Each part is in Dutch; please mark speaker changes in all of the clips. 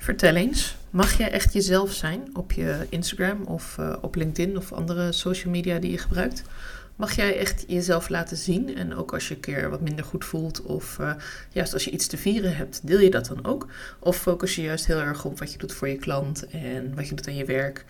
Speaker 1: Vertel eens, mag jij echt jezelf zijn op je Instagram of uh, op LinkedIn of andere social media die je gebruikt? Mag jij echt jezelf laten zien? En ook als je een keer wat minder goed voelt of uh, juist als je iets te vieren hebt, deel je dat dan ook? Of focus je juist heel erg op wat je doet voor je klant en wat je doet aan je werk?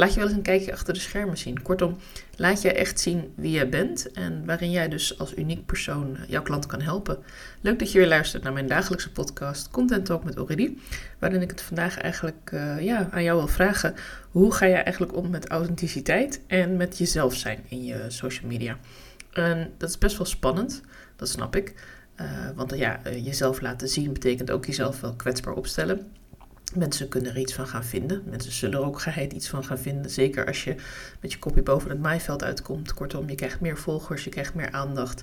Speaker 1: Laat je wel eens een kijkje achter de schermen zien. Kortom, laat je echt zien wie jij bent en waarin jij dus als uniek persoon jouw klant kan helpen. Leuk dat je weer luistert naar mijn dagelijkse podcast Content Talk met Aurélie, waarin ik het vandaag eigenlijk uh, ja, aan jou wil vragen. Hoe ga je eigenlijk om met authenticiteit en met jezelf zijn in je social media? En dat is best wel spannend, dat snap ik. Uh, want ja, jezelf laten zien betekent ook jezelf wel kwetsbaar opstellen. Mensen kunnen er iets van gaan vinden. Mensen zullen er ook geheid iets van gaan vinden. Zeker als je met je kopje boven het maaiveld uitkomt. Kortom, je krijgt meer volgers, je krijgt meer aandacht.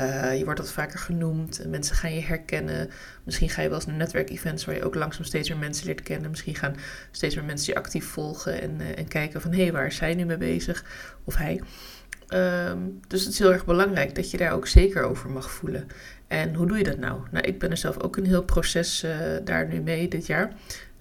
Speaker 1: Uh, je wordt wat vaker genoemd. Mensen gaan je herkennen. Misschien ga je wel eens naar netwerkevents waar je ook langzaam steeds meer mensen leert kennen. Misschien gaan steeds meer mensen je actief volgen en, uh, en kijken van hé, hey, waar is zij nu mee bezig? Of hij. Um, dus het is heel erg belangrijk dat je daar ook zeker over mag voelen. En hoe doe je dat nou? Nou, ik ben er zelf ook een heel proces uh, daar nu mee dit jaar.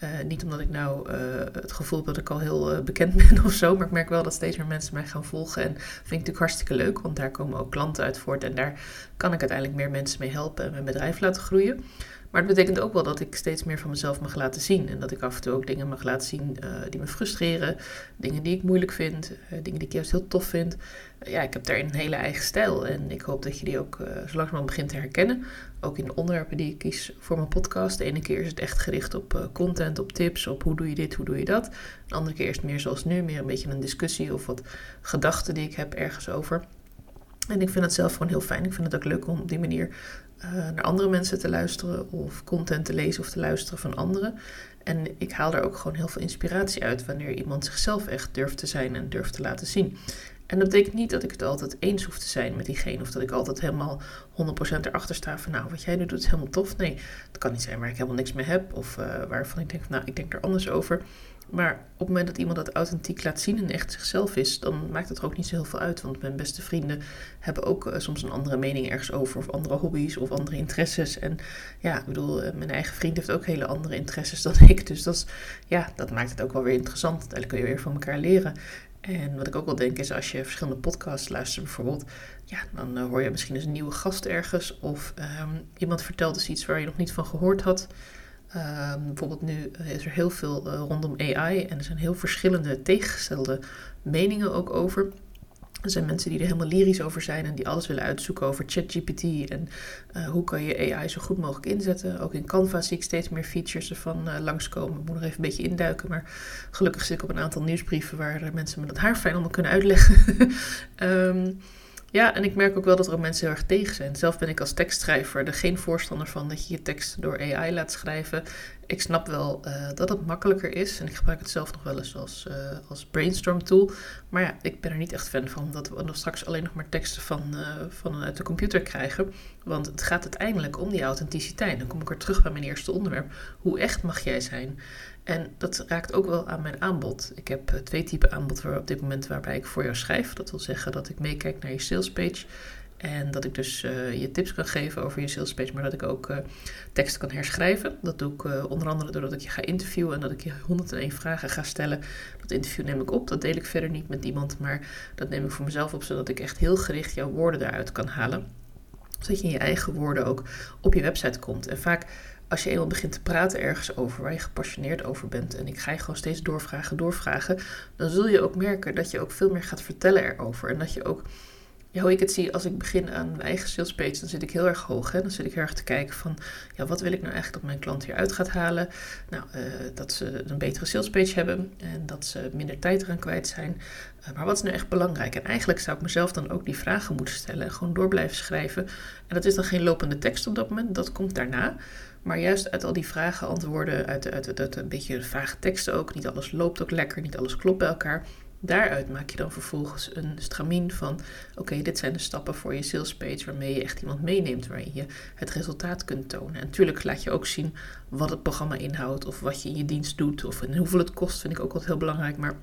Speaker 1: Uh, niet omdat ik nou uh, het gevoel heb dat ik al heel bekend ben of zo, maar ik merk wel dat steeds meer mensen mij gaan volgen. En vind ik natuurlijk hartstikke leuk, want daar komen ook klanten uit voort. En daar kan ik uiteindelijk meer mensen mee helpen en mijn bedrijf laten groeien. Maar het betekent ook wel dat ik steeds meer van mezelf mag laten zien. En dat ik af en toe ook dingen mag laten zien uh, die me frustreren. Dingen die ik moeilijk vind. Uh, dingen die ik juist heel tof vind. Uh, ja, ik heb daarin een hele eigen stijl. En ik hoop dat je die ook zo langzamerhand begint te herkennen. Ook in de onderwerpen die ik kies voor mijn podcast. De ene keer is het echt gericht op content, op tips, op hoe doe je dit, hoe doe je dat. De andere keer is het meer zoals nu, meer een beetje een discussie of wat gedachten die ik heb ergens over. En ik vind het zelf gewoon heel fijn. Ik vind het ook leuk om op die manier uh, naar andere mensen te luisteren of content te lezen of te luisteren van anderen. En ik haal daar ook gewoon heel veel inspiratie uit wanneer iemand zichzelf echt durft te zijn en durft te laten zien. En dat betekent niet dat ik het altijd eens hoef te zijn met diegene. Of dat ik altijd helemaal 100% erachter sta van nou, wat jij nu doet is helemaal tof. Nee, het kan niet zijn waar ik helemaal niks mee heb. Of uh, waarvan ik denk, nou, ik denk er anders over. Maar op het moment dat iemand dat authentiek laat zien en echt zichzelf is, dan maakt het er ook niet zo heel veel uit. Want mijn beste vrienden hebben ook uh, soms een andere mening ergens over, of andere hobby's of andere interesses. En ja, ik bedoel, uh, mijn eigen vriend heeft ook hele andere interesses dan ik. Dus dat, is, ja, dat maakt het ook wel weer interessant. Uiteindelijk kun je weer van elkaar leren. En wat ik ook wel denk is, als je verschillende podcasts luistert bijvoorbeeld, ja, dan uh, hoor je misschien eens een nieuwe gast ergens. Of um, iemand vertelt dus iets waar je nog niet van gehoord had. Uh, bijvoorbeeld nu is er heel veel uh, rondom AI en er zijn heel verschillende tegengestelde meningen ook over. Er zijn mensen die er helemaal lyrisch over zijn en die alles willen uitzoeken over ChatGPT en uh, hoe kan je AI zo goed mogelijk inzetten. Ook in Canva zie ik steeds meer features ervan uh, langskomen. Ik moet nog even een beetje induiken, maar gelukkig zit ik op een aantal nieuwsbrieven waar mensen me dat haar fijn allemaal kunnen uitleggen. um, Ja, en ik merk ook wel dat er ook mensen heel erg tegen zijn. Zelf ben ik als tekstschrijver er geen voorstander van dat je je tekst door AI laat schrijven. Ik snap wel uh, dat het makkelijker is. En ik gebruik het zelf nog wel eens als, uh, als brainstorm tool. Maar ja, ik ben er niet echt fan van dat we nog straks alleen nog maar teksten van, uh, vanuit de computer krijgen. Want het gaat uiteindelijk om die authenticiteit. Dan kom ik weer terug bij mijn eerste onderwerp. Hoe echt mag jij zijn? En dat raakt ook wel aan mijn aanbod. Ik heb twee typen aanbod voor op dit moment waarbij ik voor jou schrijf. Dat wil zeggen dat ik meekijk naar je salespage. En dat ik dus uh, je tips kan geven over je salespage, maar dat ik ook uh, teksten kan herschrijven. Dat doe ik uh, onder andere doordat ik je ga interviewen en dat ik je 101 vragen ga stellen. Dat interview neem ik op, dat deel ik verder niet met iemand, maar dat neem ik voor mezelf op, zodat ik echt heel gericht jouw woorden daaruit kan halen. Zodat je in je eigen woorden ook op je website komt. En vaak als je eenmaal begint te praten ergens over waar je gepassioneerd over bent en ik ga je gewoon steeds doorvragen, doorvragen, dan zul je ook merken dat je ook veel meer gaat vertellen erover. En dat je ook, hoe ik het zie, als ik begin aan mijn eigen sales page, dan zit ik heel erg hoog. Hè? Dan zit ik heel erg te kijken van, ja, wat wil ik nou eigenlijk dat mijn klant hieruit gaat halen? Nou, uh, dat ze een betere sales page hebben en dat ze minder tijd eraan kwijt zijn. Uh, maar wat is nou echt belangrijk? En eigenlijk zou ik mezelf dan ook die vragen moeten stellen en gewoon door blijven schrijven. En dat is dan geen lopende tekst op dat moment, dat komt daarna. Maar juist uit al die vragen antwoorden, uit, uit, uit, een beetje vage teksten ook, niet alles loopt ook lekker, niet alles klopt bij elkaar. Daaruit maak je dan vervolgens een stramien van: oké, dit zijn de stappen voor je sales page waarmee je echt iemand meeneemt, waarin je het resultaat kunt tonen. En natuurlijk laat je ook zien wat het programma inhoudt, of wat je in je dienst doet, of hoeveel het kost, vind ik ook altijd heel belangrijk. Maar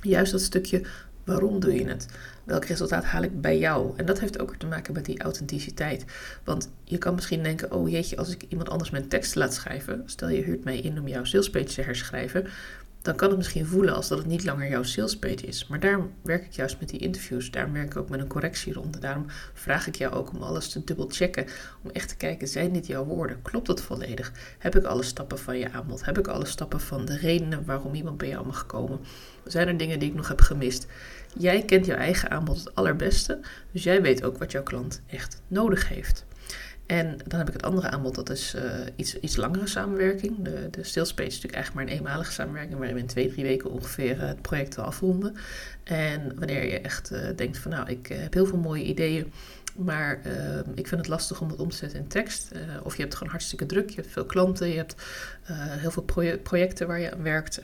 Speaker 1: juist dat stukje Waarom doe je het? Welk resultaat haal ik bij jou? En dat heeft ook te maken met die authenticiteit. Want je kan misschien denken: oh jeetje, als ik iemand anders mijn tekst laat schrijven, stel je huurt mij in om jouw salespage te herschrijven, dan kan het misschien voelen als dat het niet langer jouw salespage is. Maar daarom werk ik juist met die interviews. Daarom werk ik ook met een correctieronde. Daarom vraag ik jou ook om alles te dubbelchecken. Om echt te kijken, zijn dit jouw woorden? Klopt het volledig? Heb ik alle stappen van je aanbod? Heb ik alle stappen van de redenen waarom iemand bij jou mag komen? Zijn er dingen die ik nog heb gemist? Jij kent jouw eigen aanbod het allerbeste. Dus jij weet ook wat jouw klant echt nodig heeft. En dan heb ik het andere aanbod, dat is uh, iets, iets langere samenwerking. De, de is natuurlijk eigenlijk maar een eenmalige samenwerking, waarin we in twee, drie weken ongeveer uh, het project afronden. En wanneer je echt uh, denkt van nou, ik heb heel veel mooie ideeën, maar ik vind het lastig om het om te zetten in tekst. of je hebt gewoon hartstikke druk, je hebt veel klanten, je hebt heel veel projecten waar je aan werkt.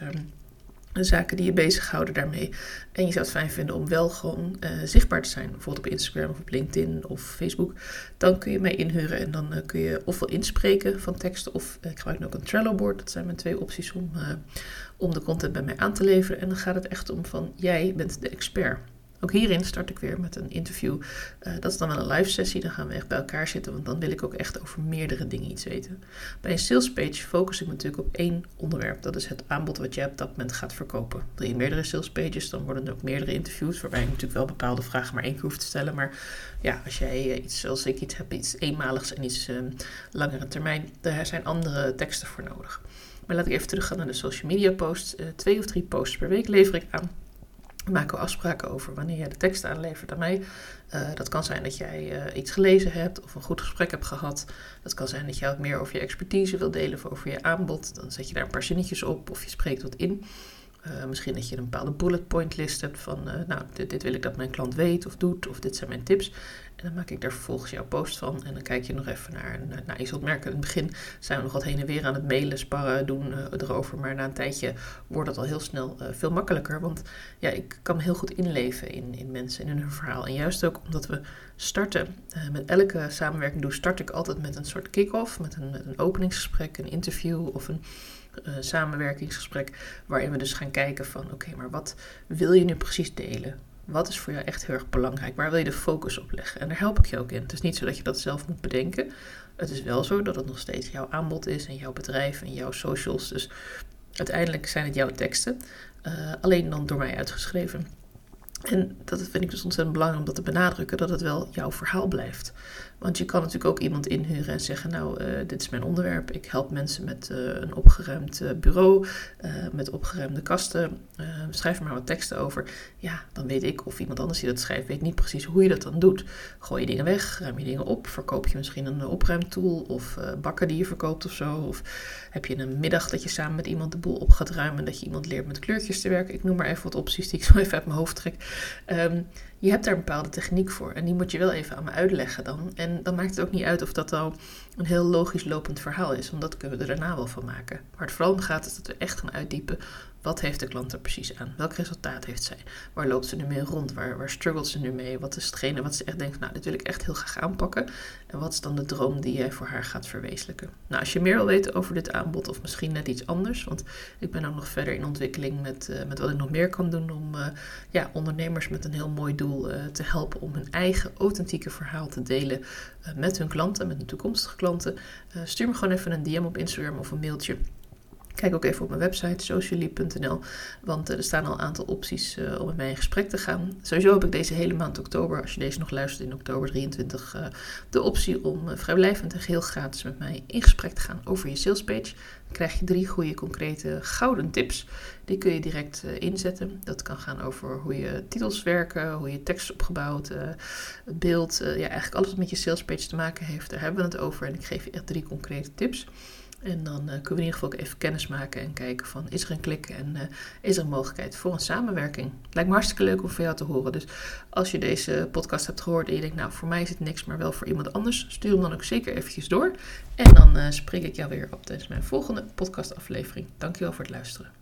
Speaker 1: Ehm, zaken die je bezighouden daarmee. En je zou het fijn vinden om wel gewoon uh, zichtbaar te zijn. Bijvoorbeeld op Instagram of op LinkedIn of Facebook. Dan kun je mij inhuren en dan uh, kun je ofwel inspreken van teksten. Of uh, ik gebruik ook een Trello board. Dat zijn mijn twee opties om, om de content bij mij aan te leveren. En dan gaat het echt om van jij bent de expert. Ook hierin start ik weer met een interview. Uh, dat is dan wel een live sessie. Dan gaan we echt bij elkaar zitten, want dan wil ik ook echt over meerdere dingen iets weten. Bij een sales page focus ik natuurlijk op één onderwerp. Dat is het aanbod wat jij op dat moment gaat verkopen. Wil je meerdere sales pages, dan worden er ook meerdere interviews. Waarbij je natuurlijk wel bepaalde vragen maar één keer hoeft te stellen. Maar ja, als jij eh, iets zoals ik iets heb, iets eenmaligs en iets uh, langere termijn, daar zijn andere teksten voor nodig. Maar laat ik even teruggaan naar de social media posts. Uh, twee of drie posts per week lever ik aan maken we afspraken over wanneer jij de tekst aanlevert aan mij. Uh, dat kan zijn dat jij uh, iets gelezen hebt of een goed gesprek hebt gehad. Dat kan zijn dat jij wat meer over je expertise wilt delen of over je aanbod. Dan zet je daar een paar zinnetjes op of je spreekt wat in. Uh, misschien dat je een bepaalde bullet point list hebt van, nou, dit, wil ik dat mijn klant weet of doet, of dit zijn mijn tips. En dan maak ik daar vervolgens jouw post van. En dan kijk je nog even naar. Nou, je zult merken, in het begin zijn we nog wat heen en weer aan het mailen, sparren, doen erover. Maar na een tijdje wordt het al heel snel veel makkelijker. Want ja, ik kan heel goed inleven in, in mensen, in hun verhaal. En juist ook omdat we starten, met elke samenwerking doe, start ik altijd met een soort kick-off. Met een, een openingsgesprek, een interview of een. Uh, samenwerkingsgesprek, waarin we dus gaan kijken van oké, maar wat wil je nu precies delen? Wat is voor jou echt heel erg belangrijk? Waar wil je de focus op leggen? En daar help ik je ook in. Het is niet zo dat je dat zelf moet bedenken. Het is wel zo dat het nog steeds jouw aanbod is en jouw bedrijf en jouw socials. Dus uiteindelijk zijn het jouw teksten. Uh, alleen dan door mij uitgeschreven. En dat vind ik dus ontzettend belangrijk om dat te benadrukken, dat het wel jouw verhaal blijft. Want je kan natuurlijk ook iemand inhuren en zeggen, nou, uh, dit is mijn onderwerp. Ik help mensen met uh, een opgeruimd uh, bureau, met opgeruimde kasten. schrijf er maar wat teksten over. Ja, dan weet ik of iemand anders die dat schrijft, weet niet precies hoe je dat dan doet. Gooi je dingen weg, ruim je dingen op, verkoop je misschien een opruimtool of bakken die je verkoopt of zo. Of heb je een middag dat je samen met iemand de boel op gaat ruimen, dat je iemand leert met kleurtjes te werken. Ik noem maar even wat opties die ik zo even uit mijn hoofd trek. Um, je hebt daar een bepaalde techniek voor. En die moet je wel even aan me uitleggen dan. En dan maakt het ook niet uit of dat al een heel logisch lopend verhaal is. Want dat kunnen we er daarna wel van maken. Waar het vooral om gaat is dat we echt gaan uitdiepen. Wat heeft de klant er precies aan? Welk resultaat heeft zij? Waar loopt ze nu mee rond? Waar, waar struggelt ze nu mee? Wat is hetgene wat ze echt denkt, nou, dit wil ik echt heel graag aanpakken. En wat is dan de droom die jij voor haar gaat verwezenlijken? Nou, als je meer wil weten over dit aanbod of misschien net iets anders, want ik ben ook nog verder in ontwikkeling met, uh, met wat ik nog meer kan doen om uh, ja, ondernemers met een heel mooi doel uh, te helpen om hun eigen authentieke verhaal te delen met hun klanten, met hun toekomstige klanten. stuur me gewoon even een DM op Instagram of een mailtje. Kijk ook even op mijn website socially.nl, want er staan al een aantal opties uh, om met mij in gesprek te gaan. Sowieso heb ik deze hele maand oktober, als je deze nog luistert in oktober 23, uh, de optie om vrijblijvend en geheel gratis met mij in gesprek te gaan over je salespage. Dan krijg je drie goede concrete gouden tips. Die kun je direct inzetten. Dat kan gaan over hoe je titels werken, hoe je tekst opgebouwd, het beeld, ja, eigenlijk alles wat met je salespage te maken heeft. Daar hebben we het over en ik geef je echt drie concrete tips. En dan uh, kunnen we in ieder geval ook even kennis maken en kijken van is er een klik en uh, is er een mogelijkheid voor een samenwerking. Lijkt me hartstikke leuk om van jou te horen. Dus als je deze podcast hebt gehoord en je denkt nou voor mij is het niks, maar wel voor iemand anders, stuur hem dan ook zeker eventjes door. En dan uh, spreek ik jou weer op tijdens mijn volgende podcastaflevering. Dankjewel voor het luisteren.